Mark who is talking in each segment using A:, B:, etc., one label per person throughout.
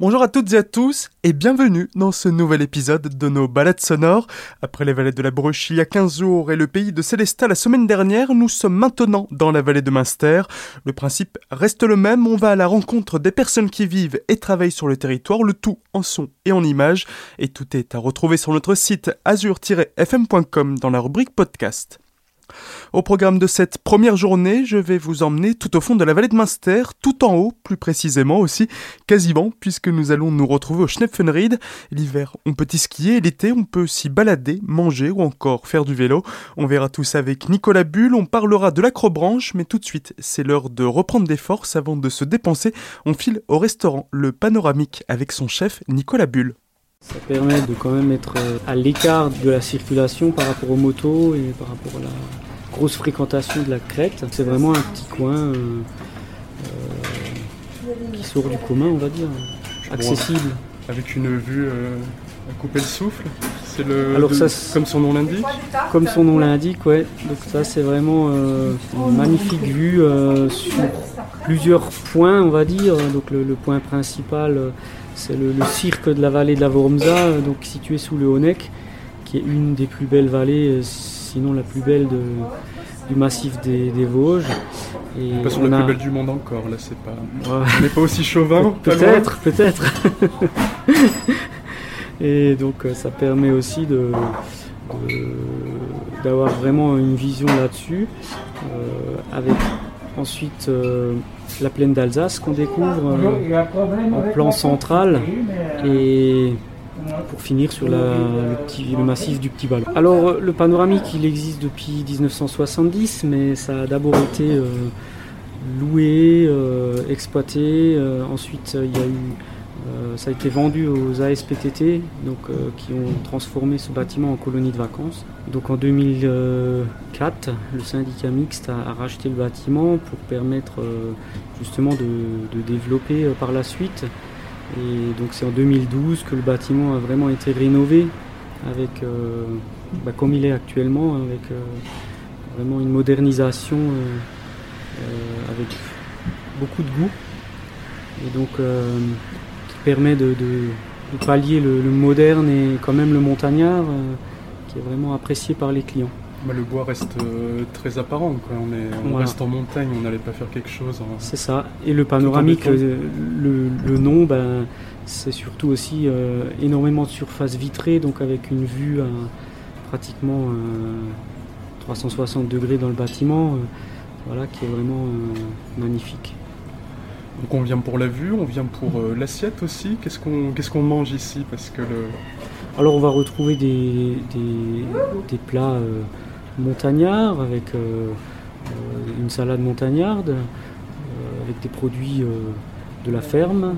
A: Bonjour à toutes et à tous et bienvenue dans ce nouvel épisode de nos balades sonores. Après les vallées de la Bruche il y a 15 jours et le pays de Célestat la semaine dernière, nous sommes maintenant dans la vallée de Münster. Le principe reste le même, on va à la rencontre des personnes qui vivent et travaillent sur le territoire, le tout en son et en images. Et tout est à retrouver sur notre site azur-fm.com dans la rubrique podcast. Au programme de cette première journée, je vais vous emmener tout au fond de la vallée de Münster, tout en haut, plus précisément aussi, quasiment, puisque nous allons nous retrouver au Schnepfenried. L'hiver, on peut y skier, l'été, on peut s'y balader, manger ou encore faire du vélo. On verra tout ça avec Nicolas Bull, on parlera de l'acrobranche, mais tout de suite, c'est l'heure de reprendre des forces avant de se dépenser. On file au restaurant Le Panoramique avec son chef Nicolas Bull.
B: Ça permet de quand même être euh, à l'écart de la circulation par rapport aux motos et par rapport à la grosse fréquentation de la crête. C'est vraiment un petit coin euh, euh, qui sort du commun, on va dire, accessible.
A: Avec une vue à couper le souffle c'est le, Alors ça, comme son nom l'indique
B: Comme son nom l'indique, ouais. Donc ça c'est vraiment une magnifique vue sur plusieurs points, on va dire. Donc le point principal c'est le, cirque de la vallée de la Vormza, euh, donc situé sous le Honeck, qui est une des plus belles vallées, euh, sinon la plus belle du massif des, Vosges.
A: Et la plus belle du monde encore, là c'est pas. On n'est pas aussi chauvin.
B: peut-être, peut-être. et donc euh, ça permet aussi de, d'avoir vraiment une vision là-dessus, avec ensuite la plaine d'Alsace qu'on découvre euh, en plan central et pour finir sur le, massif du Petit Ballon. Alors le panoramique il existe depuis 1970 mais ça a d'abord été euh, loué, euh, exploité, ensuite il y a eu euh, ça a été vendu aux ASPTT, donc, euh, qui ont transformé ce bâtiment en colonie de vacances. Donc en 2004, le syndicat mixte a, racheté le bâtiment pour permettre euh, justement de, développer par la suite. Et donc c'est en 2012 que le bâtiment a vraiment été rénové avec, bah, comme il est actuellement, avec vraiment une modernisation avec beaucoup de goût. Et donc permet de, pallier le, moderne et quand même le montagnard, euh, qui est vraiment apprécié par les clients.
A: Bah, le bois reste euh, très apparent, on, reste en montagne, on n'allait pas faire quelque chose.
B: C'est ça, et le panoramique, euh, le, nom, ben, c'est surtout aussi énormément de surface vitrée, donc avec une vue à pratiquement 360 degrés dans le bâtiment, voilà, qui est vraiment magnifique.
A: Donc on vient pour la vue, on vient pour euh, l'assiette aussi. Qu'est-ce qu'on mange ici? Parce que le...
B: Alors on va retrouver des, plats euh, montagnards avec euh, une salade montagnarde, avec des produits de la ferme,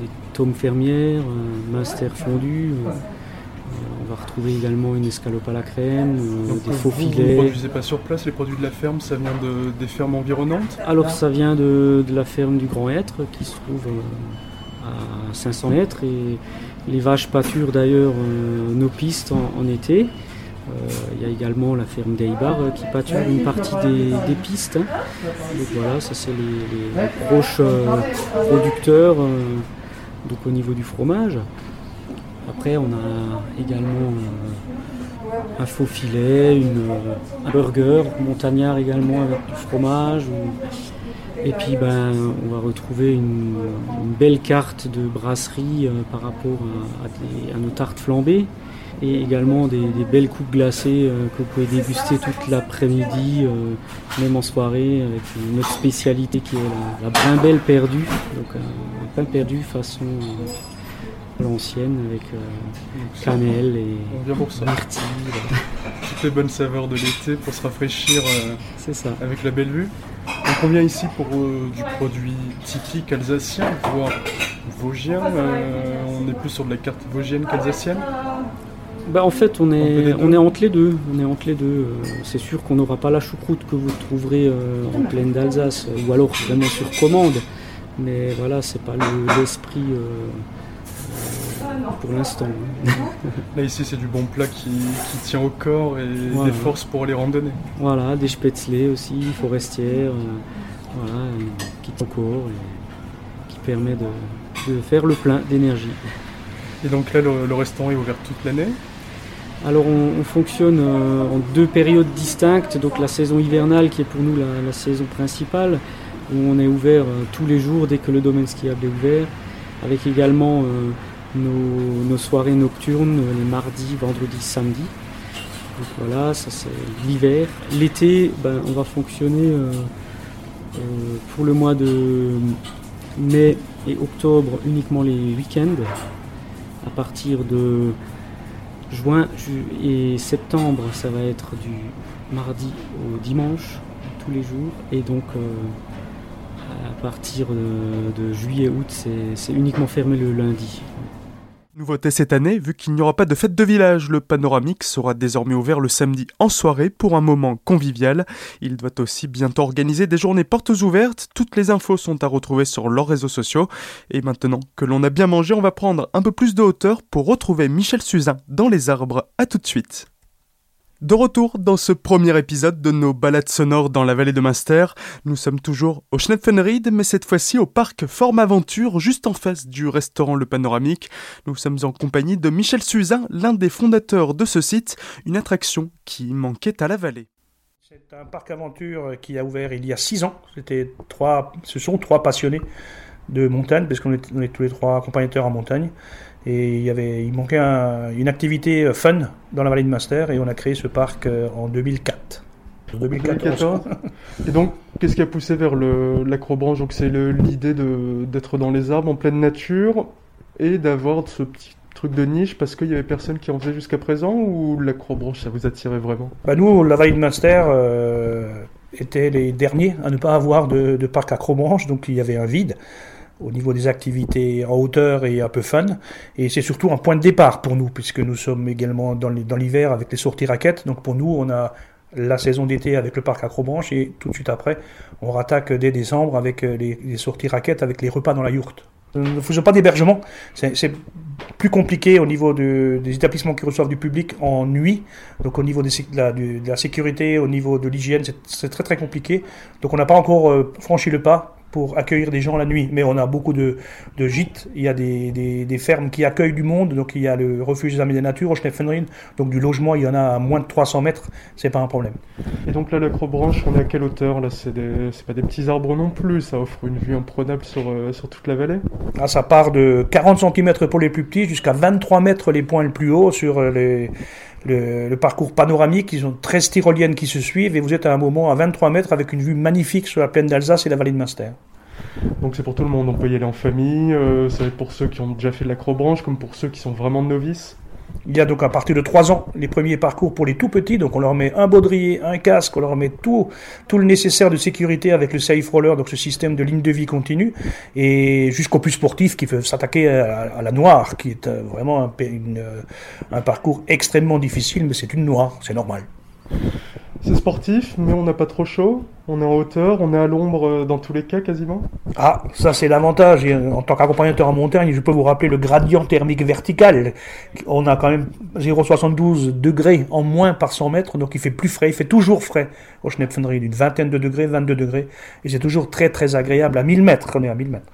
B: des tomes fermières, un master fondu on va retrouver également une escalope à la crème, euh, des faux filets. Vous
A: ne produisez pas sur place les produits de la ferme, ça vient de, des fermes environnantes?
B: Alors ça vient de, la ferme du Grand Être qui se trouve euh, à 500 mètres et les vaches pâturent d'ailleurs euh, nos pistes en, été. Il y a également la ferme d'Eibar qui pâture une partie des, pistes. Donc voilà, ça c'est les, proches producteurs donc au niveau du fromage. Après, on a également euh, un faux filet, une, euh, un burger montagnard également avec du fromage. Et puis ben, on va retrouver une, belle carte de brasserie euh, par rapport à, nos tartes flambées et également des, belles coupes glacées que vous pouvez déguster toute l'après-midi, même en soirée, avec notre spécialité qui est la, la brimbelle perdue, donc un pain perdu façon l'ancienne avec euh, cannelle et myrtille.
A: Toutes les bonnes saveurs de l'été pour se rafraîchir euh, ça. avec la belle vue. Donc on vient ici pour euh, du produit typique alsacien, voire vosgien. on est plus sur de la carte vosgienne qu'alsacienne.
B: Bah en fait on est, on est entre les deux. On est entre les deux. C'est sûr qu'on n'aura pas la choucroute que vous trouverez en pleine d'Alsace, ou alors vraiment sur commande. Mais voilà, c'est pas l'esprit pour l'instant.
A: Là ici c'est du bon plat qui, tient au corps et des forces pour les randonner.
B: Voilà, des spätzle aussi, forestières, euh, voilà, qui tient au corps et qui permet de, de faire le plein d'énergie.
A: Et donc là, le, restaurant est ouvert toute l'année?
B: Alors on, fonctionne euh, en deux périodes distinctes, donc la saison hivernale qui est pour nous la, saison principale, où on est ouvert euh, tous les jours dès que le domaine skiable est ouvert, avec également euh, nos, soirées nocturnes les mardis, vendredis, samedis. Donc voilà, ça c'est l'hiver. L'été, ben, on va fonctionner pour le mois de mai et octobre uniquement les week-ends à partir de juin et septembre, ça va être du mardi au dimanche, tous les jours. Et donc, euh, à partir de, juillet-août, c'est uniquement fermé le lundi.
A: Nouveauté cette année, vu qu'il n'y aura pas de fête de village, le panoramique sera désormais ouvert le samedi en soirée pour un moment convivial. Il doit aussi bientôt organiser des journées portes ouvertes. Toutes les infos sont à retrouver sur leurs réseaux sociaux. Et maintenant que l'on a bien mangé, on va prendre un peu plus de hauteur pour retrouver Michel Suzin dans les arbres. À tout de suite. De retour dans ce premier épisode de nos balades sonores dans la vallée de Munster, nous sommes toujours au Schnepfenried, mais cette fois-ci au parc Forme Aventure, juste en face du restaurant Le Panoramique. Nous sommes en compagnie de Michel Suzin, l'un des fondateurs de ce site, une attraction qui manquait à la vallée.
C: C'est un parc aventure qui a ouvert il y a six ans. C'était trois, ce sont trois passionnés de montagne, parce qu'on est, est tous les trois accompagnateurs en montagne. Et il, y avait, il manquait une activité euh, fun dans la vallée de Master et on a créé ce parc euh, en 2004.
A: 2014. et donc, qu'est-ce qui a poussé vers l'acrobranche? Donc, c'est l'idée d'être dans les arbres en pleine nature et d'avoir ce petit truc de niche parce qu'il y avait personne qui en faisait jusqu'à présent ou l'acrobranche ça vous attirait vraiment?
C: Bah Nous, la vallée de Master euh, était les derniers à ne pas avoir de, de parc acrobranche, donc il y avait un vide au niveau des activités en hauteur et un peu fun. Et c'est surtout un point de départ pour nous, puisque nous sommes également dans l'hiver avec les sorties raquettes. Donc pour nous, on a la saison d'été avec le parc Acrobranche et tout de suite après, on rattaque dès décembre avec euh, les, sorties raquettes, avec les repas dans la yourte. Nous ne faisons pas d'hébergement, c'est plus compliqué au niveau des établissements qui reçoivent du public en nuit, donc au niveau de la, de la sécurité, au niveau de l'hygiène, c'est très très compliqué. Donc on n'a pas encore euh, franchi le pas pour accueillir des gens la nuit. Mais on a beaucoup de, de gîtes, il y a des, des, des, fermes qui accueillent du monde, donc il y a le refuge des amis des natures au Schneffenrien, donc du logement, il y en a à moins de 300 mètres, c'est pas un problème.
A: Et donc là, l'acrobranche, on est à quelle hauteur Là, c'est pas des petits arbres non plus, ça offre une vue imprenable sur, euh, sur toute la vallée?
C: Ah, Ça part de 40 cm pour les plus petits jusqu'à 23 mètres les points les plus hauts sur euh, les le, parcours panoramique, ils ont 13 tyroliennes qui se suivent et vous êtes à un moment à 23 mètres avec une vue magnifique sur la plaine d'Alsace et la vallée de Munster.
A: Donc c'est pour tout le monde, on peut y aller en famille, euh, c'est pour ceux qui ont déjà fait de l'acrobranche comme pour ceux qui sont vraiment novices.
C: Il y a donc à partir de 3 ans les premiers parcours pour les tout petits, donc on leur met un baudrier, un casque, on leur met tout, tout le nécessaire de sécurité avec le safe roller, donc ce système de ligne de vie continue, et jusqu'aux plus sportifs qui peuvent s'attaquer à, la noire, qui est euh, vraiment euh, un parcours extrêmement difficile, mais c'est une noire, c'est normal.
A: C'est sportif, mais on n'a pas trop chaud. On est en hauteur, on est à l'ombre euh, dans tous les cas quasiment.
C: Ah, ça c'est l'avantage. En tant qu'accompagnateur en montagne, je peux vous rappeler le gradient thermique vertical. On a quand même 0,72 degrés en moins par 100 mètres, donc il fait plus frais. Il fait toujours frais au Schnepfenried, d'une vingtaine de degrés, 22 degrés. Et c'est toujours très très agréable à 1000 mètres. On est à 1000 mètres.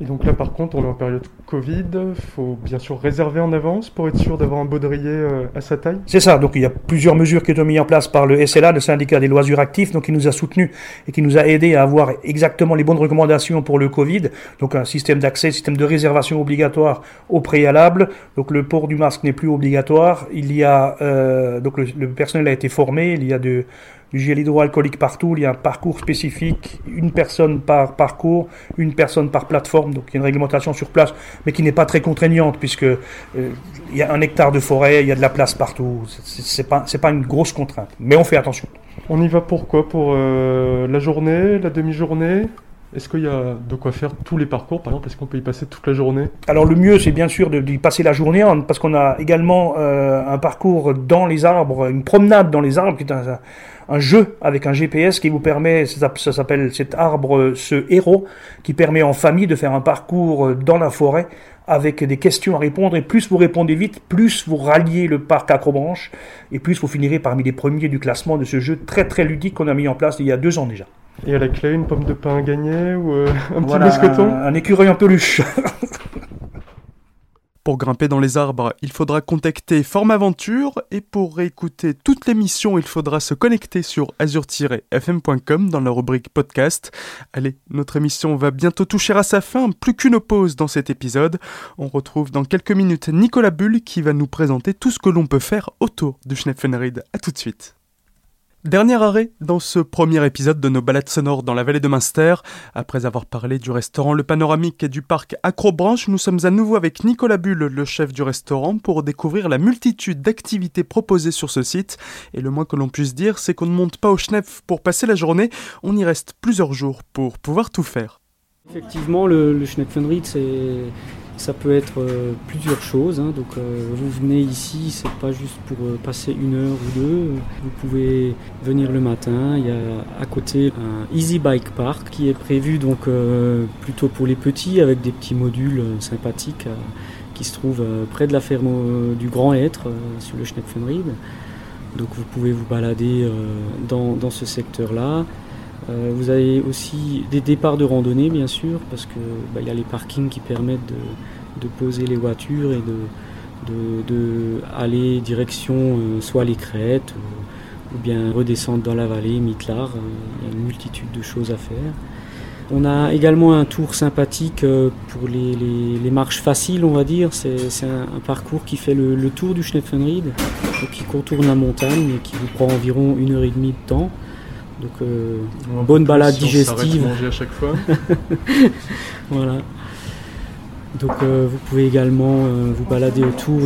A: Et donc là, par contre, on est en période Covid. Il faut bien sûr réserver en avance pour être sûr d'avoir un baudrier euh, à sa taille.
C: C'est ça. Donc il y a plusieurs mesures qui ont été mises en place par le SLA, le syndicat des loisirs actifs, donc qui nous a soutenus et qui nous a aidés à avoir exactement les bonnes recommandations pour le Covid. Donc un système d'accès, système de réservation obligatoire au préalable. Donc le port du masque n'est plus obligatoire. Il y a euh, donc le, le personnel a été formé. Il y a de du gel hydroalcoolique partout, il y a un parcours spécifique, une personne par parcours, une personne par plateforme, donc il y a une réglementation sur place, mais qui n'est pas très contraignante puisque euh, il y a un hectare de forêt, il y a de la place partout, c'est pas pas une grosse contrainte, mais on fait attention.
A: On y va pourquoi Pour euh, la journée, la demi-journée? Est-ce qu'il y a de quoi faire tous les parcours, par exemple? Est-ce qu'on peut y passer toute la journée?
C: Alors le mieux, c'est bien sûr d'y passer la journée, parce qu'on a également euh, un parcours dans les arbres, une promenade dans les arbres, qui est un, jeu avec un GPS qui vous permet, ça, s'appelle cet arbre, ce héros, qui permet en famille de faire un parcours dans la forêt avec des questions à répondre. Et plus vous répondez vite, plus vous ralliez le parc Acrobranche, et plus vous finirez parmi les premiers du classement de ce jeu très très ludique qu'on a mis en place il y a deux ans déjà.
A: Et à la clé, une pomme de pain à gagner ou un
C: voilà,
A: petit mousqueton
C: un, un écureuil en peluche.
A: Pour grimper dans les arbres, il faudra contacter Formaventure et pour réécouter toute l'émission, il faudra se connecter sur azur-fm.com dans la rubrique podcast. Allez, notre émission va bientôt toucher à sa fin, plus qu'une pause dans cet épisode. On retrouve dans quelques minutes Nicolas Bull qui va nous présenter tout ce que l'on peut faire autour du Schnepfenried. À tout de suite. Dernier arrêt dans ce premier épisode de nos balades sonores dans la vallée de Münster. Après avoir parlé du restaurant Le Panoramique et du parc Acrobranche, nous sommes à nouveau avec Nicolas Bull, le chef du restaurant, pour découvrir la multitude d'activités proposées sur ce site. Et le moins que l'on puisse dire, c'est qu'on ne monte pas au Schnepf pour passer la journée, on y reste plusieurs jours pour pouvoir tout faire.
B: Effectivement, le, le ça peut être euh, plusieurs choses. Hein. Donc, euh, vous venez ici, c'est pas juste pour euh, passer une heure ou deux. Vous pouvez venir le matin. Il y a à côté un Easy Bike Park qui est prévu donc plutôt pour les petits avec des petits modules sympathiques qui se trouvent près de la ferme du Grand Être sur le Schnepfenried. Donc, vous pouvez vous balader dans, dans ce secteur-là. Euh, vous avez aussi des départs de randonnée, bien sûr, parce qu'il bah, y a les parkings qui permettent de, poser les voitures et de, aller direction euh, soit les crêtes ou, bien redescendre dans la vallée, Mitlar. Euh, il y a une multitude de choses à faire. On a également un tour sympathique pour les, marches faciles, on va dire. C'est un, parcours qui fait le, tour du Schnepfenried, qui contourne la montagne et qui vous prend environ une heure et demie de temps. Donc, euh, bonne balade digestive.
A: manger à chaque fois.
B: voilà. Donc euh, vous pouvez également euh, vous balader autour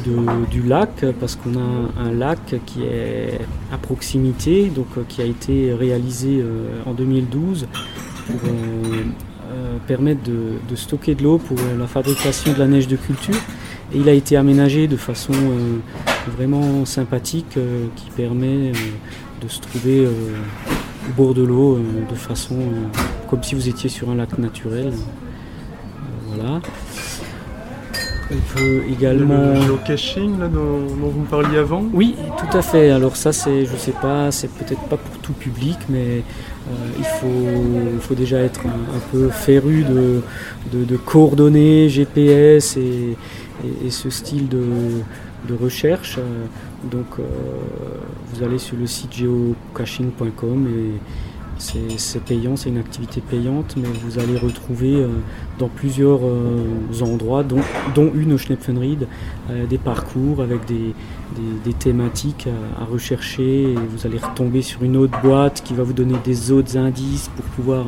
B: du lac parce qu'on a un lac qui est à proximité, donc qui a été réalisé en 2012 pour permettre de, stocker de l'eau pour la fabrication de la neige de culture. Et il a été aménagé de façon vraiment sympathique qui permet de se trouver bord de l'eau euh, de façon euh, comme si vous étiez sur un lac naturel. Euh, voilà.
A: On peut également. Le geocaching là, dont, vous me parliez avant?
B: Oui, tout à fait. Alors, ça, c'est, je sais pas, c'est peut-être pas pour tout public, mais il, faut, faut déjà être un, peu féru de, de, coordonnées GPS et, et, ce style de, de recherche. Donc euh, vous allez sur le site geocaching.com et c'est payant, c'est une activité payante, mais vous allez retrouver euh, dans plusieurs euh, endroits, dont, une au Schnepfenried, des parcours avec des, thématiques à, rechercher. Vous allez retomber sur une autre boîte qui va vous donner des autres indices pour pouvoir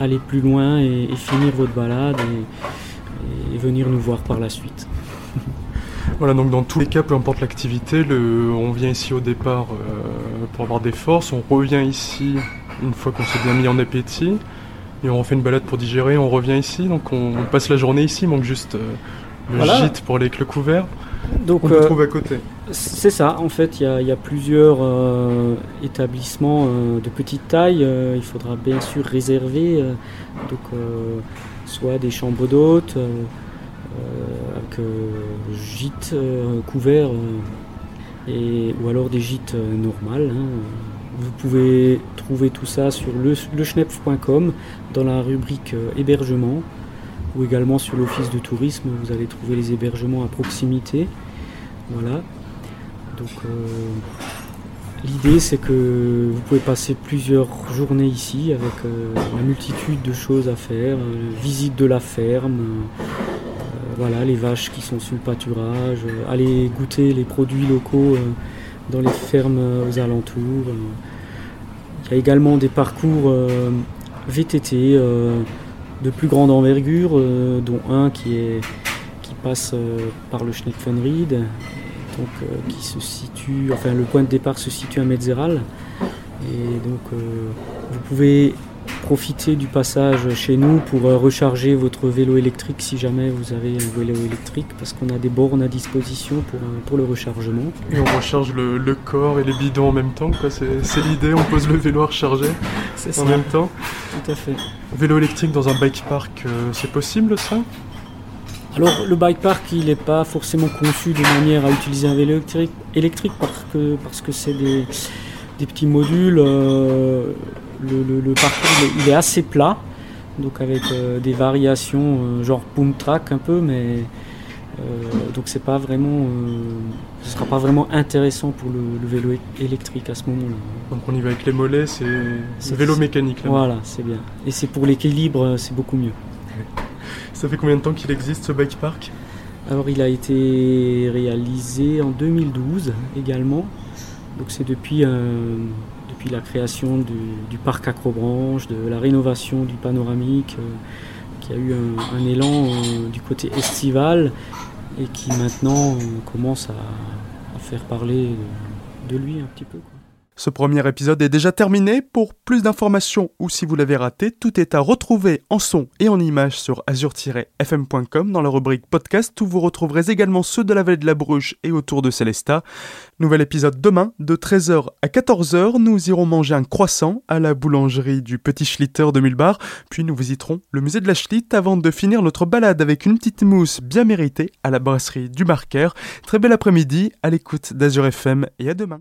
B: aller plus loin et, finir votre balade et venir nous voir par la suite.
A: Voilà, donc dans tous les cas, peu importe l'activité, on vient ici au départ euh, pour avoir des forces, on revient ici une fois qu'on s'est bien mis en appétit, et on refait une balade pour digérer, on revient ici, donc on, passe la journée ici, il manque juste euh, le gîte pour les le couvert. Donc, on euh, trouve à côté.
B: C'est ça, en fait, il y, a plusieurs établissements de petite taille. il faudra bien sûr réserver donc, soit des chambres d'hôtes, euh, euh, gîtes euh, couverts et, ou alors des gîtes normales. Hein. Vous pouvez trouver tout ça sur le, leschnepf.com dans la rubrique hébergement ou également sur l'office de tourisme. Vous allez trouver les hébergements à proximité. Voilà. Donc l'idée c'est que vous pouvez passer plusieurs journées ici avec une multitude de choses à faire, visite de la ferme voilà, les vaches qui sont sur le pâturage, euh, aller goûter les produits locaux euh, dans les fermes euh, aux alentours. Il y a également des parcours VTT de plus grande envergure, dont un qui, passe par le Schneckfenried, qui se situe, enfin le point de départ se situe à Metzeral. Vous pouvez profiter du passage chez nous pour euh, recharger votre vélo électrique si jamais vous avez un vélo électrique parce qu'on a des bornes à disposition pour, euh, pour le rechargement.
A: Et on recharge le, corps et les bidons en même temps, c'est l'idée, on pose le vélo à recharger en même temps.
B: Tout à fait.
A: Vélo électrique dans un bike park, euh, c'est possible ça?
B: Alors le bike park il n'est pas forcément conçu de manière à utiliser un vélo électrique, électrique parce que parce que c'est des, des, petits modules le, parcours il est assez plat, donc avec des variations genre boom track un peu, mais donc c'est pas vraiment, ce sera pas vraiment intéressant pour le, vélo électrique à ce moment-là.
A: Donc on y va avec les mollets, c'est vélo mécanique. Là
B: voilà, c'est bien. Et c'est pour l'équilibre, c'est beaucoup mieux.
A: Ça fait combien de temps qu'il existe ce bike park?
B: Alors il a été réalisé en 2012 également. Donc c'est depuis, euh, la création du, parc Acrobranche, de la rénovation du panoramique, euh, qui a eu un, élan euh, du côté estival et qui maintenant commence à, faire parler de lui un petit peu.
A: Ce premier épisode est déjà terminé. Pour plus d'informations ou si vous l'avez raté, tout est à retrouver en son et en images sur azur-fm.com dans la rubrique podcast où vous retrouverez également ceux de la vallée de la Bruche et autour de Célestat. Nouvel épisode demain de 13h à 14h. Nous irons manger un croissant à la boulangerie du Petit Schlitter de Mulbar. Puis nous visiterons le musée de la Schlitt avant de finir notre balade avec une petite mousse bien méritée à la brasserie du Marquer. Très bel après-midi à l'écoute d'Azur FM et à demain.